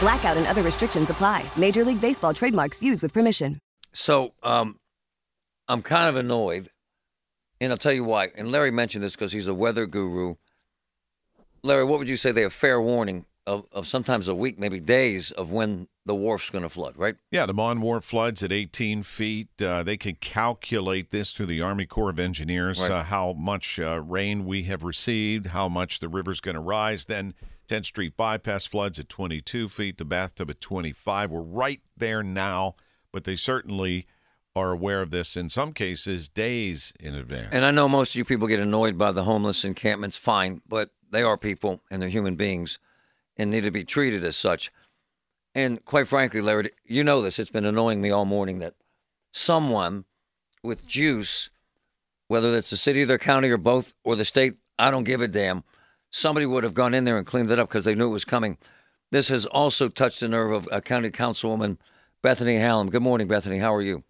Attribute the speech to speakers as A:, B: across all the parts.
A: Blackout and other restrictions apply. Major League Baseball trademarks used with permission.
B: So um, I'm kind of annoyed, and I'll tell you why. And Larry mentioned this because he's a weather guru. Larry, what would you say they have fair warning of, of sometimes a week, maybe days, of when the wharf's going to flood, right?
C: Yeah, the Mon Wharf floods at 18 feet. Uh, they can calculate this through the Army Corps of Engineers,
B: Right.
C: uh, how much uh, rain we have received, how much the river's going to rise. Then 10th Street bypass floods at 22 feet, the bathtub at 25. We're right there now, but they certainly are aware of this in some cases days in advance.
B: And I know most of you people get annoyed by the homeless encampments, fine, but they are people and they're human beings and need to be treated as such. And quite frankly, Larry, you know this. It's been annoying me all morning that someone with juice, whether it's the city their county or both or the state, I don't give a damn. Somebody would have gone in there and cleaned it up because they knew it was coming. This has also touched the nerve of a county councilwoman, Bethany Hallam. Good morning, Bethany. How are you?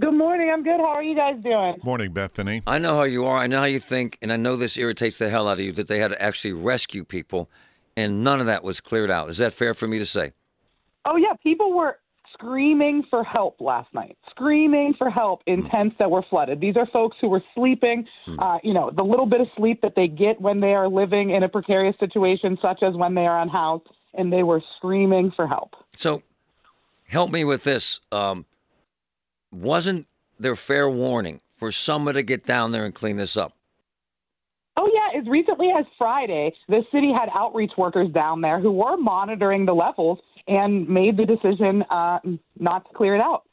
D: Good morning. I'm good. How are you guys doing?
C: Morning, Bethany.
B: I know how you are. I know how you think, and I know this irritates the hell out of you that they had to actually rescue people, and none of that was cleared out. Is that fair for me to say?
D: Oh yeah, people were screaming for help last night. Screaming for help in tents that were flooded. These are folks who were sleeping, uh, you know, the little bit of sleep that they get when they are living in a precarious situation such as when they are unhoused and they were screaming for help.
B: So, help me with this. Um, wasn't there fair warning for someone to get down there and clean this up?
D: Oh yeah, as recently as Friday, the city had outreach workers down there who were monitoring the levels and made the decision uh, not to clear it out.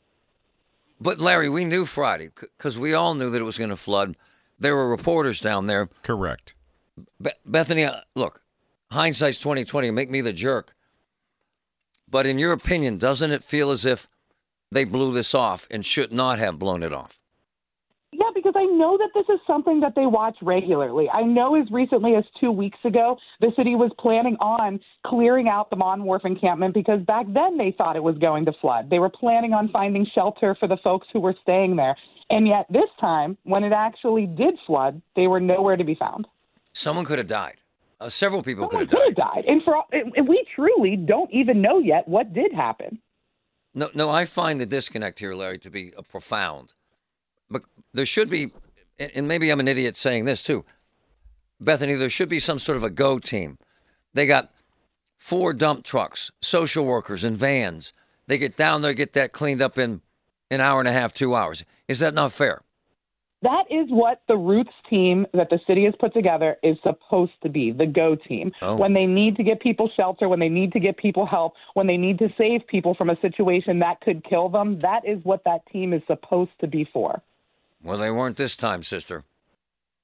B: But Larry, we knew Friday because we all knew that it was going to flood. There were reporters down there.
C: Correct.
B: Be- Bethany, uh, look, hindsight's twenty twenty. Make me the jerk. But in your opinion, doesn't it feel as if they blew this off and should not have blown it off?
D: I know that this is something that they watch regularly. I know as recently as two weeks ago, the city was planning on clearing out the Mon Wharf encampment because back then they thought it was going to flood. They were planning on finding shelter for the folks who were staying there. And yet this time, when it actually did flood, they were nowhere to be found.
B: Someone could have died. Uh, several people could
D: Someone
B: have
D: could
B: died.
D: have died. And for all, and and we truly don't even know yet what did happen.
B: No, no, I find the disconnect here, Larry, to be uh, profound. But there should be, and maybe I'm an idiot saying this too. Bethany, there should be some sort of a go team. They got four dump trucks, social workers, and vans. They get down there, get that cleaned up in an hour and a half, two hours. Is that not fair?
D: That is what the Roots team that the city has put together is supposed to be the go team.
B: Oh.
D: When they need to get people shelter, when they need to get people help, when they need to save people from a situation that could kill them, that is what that team is supposed to be for.
B: Well, they weren't this time, sister.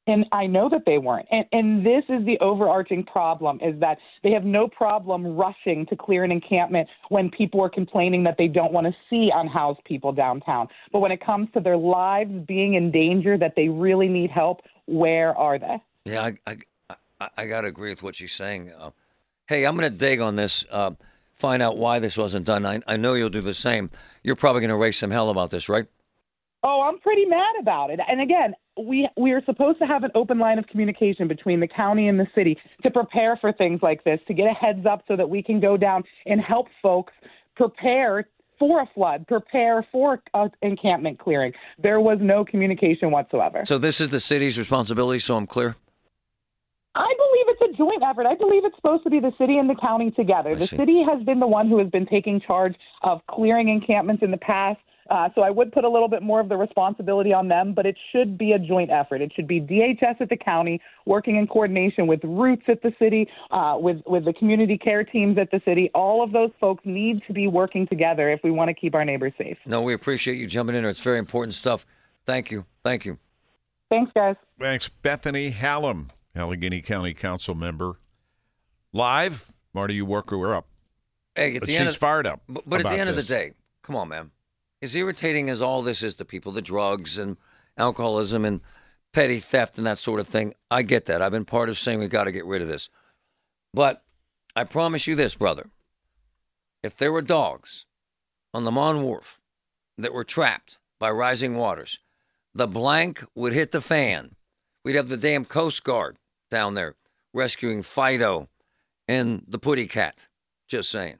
D: And I know that they weren't. And, and this is the overarching problem is that they have no problem rushing to clear an encampment when people are complaining that they don't want to see unhoused people downtown. But when it comes to their lives being in danger, that they really need help, where are they?
B: Yeah, I, I, I, I got to agree with what she's saying. Uh, hey, I'm going to dig on this, uh, find out why this wasn't done. I, I know you'll do the same. You're probably going to raise some hell about this, right?
D: Oh, I'm pretty mad about it. And again, we we are supposed to have an open line of communication between the county and the city to prepare for things like this, to get a heads up so that we can go down and help folks prepare for a flood, prepare for uh, encampment clearing. There was no communication whatsoever.
B: So this is the city's responsibility, so I'm clear?
D: I believe it's a joint effort. I believe it's supposed to be the city and the county together.
B: I
D: the
B: see.
D: city has been the one who has been taking charge of clearing encampments in the past. Uh, so I would put a little bit more of the responsibility on them, but it should be a joint effort. It should be DHS at the county working in coordination with Roots at the city, uh, with with the community care teams at the city. All of those folks need to be working together if we want to keep our neighbors safe.
B: No, we appreciate you jumping in there. It's very important stuff. Thank you. Thank you.
D: Thanks, guys.
C: Thanks, Bethany Hallam, Allegheny County Council member. Live, Marty, you work her We're up.
B: Hey, at
C: But
B: the end
C: she's
B: of,
C: fired up.
B: But, but at the end
C: this.
B: of the day, come on, man. As irritating as all this is to people, the drugs and alcoholism and petty theft and that sort of thing, I get that. I've been part of saying we've got to get rid of this. But I promise you this, brother. If there were dogs on the Mon Wharf that were trapped by rising waters, the blank would hit the fan. We'd have the damn Coast Guard down there rescuing Fido and the Putty Cat. Just saying.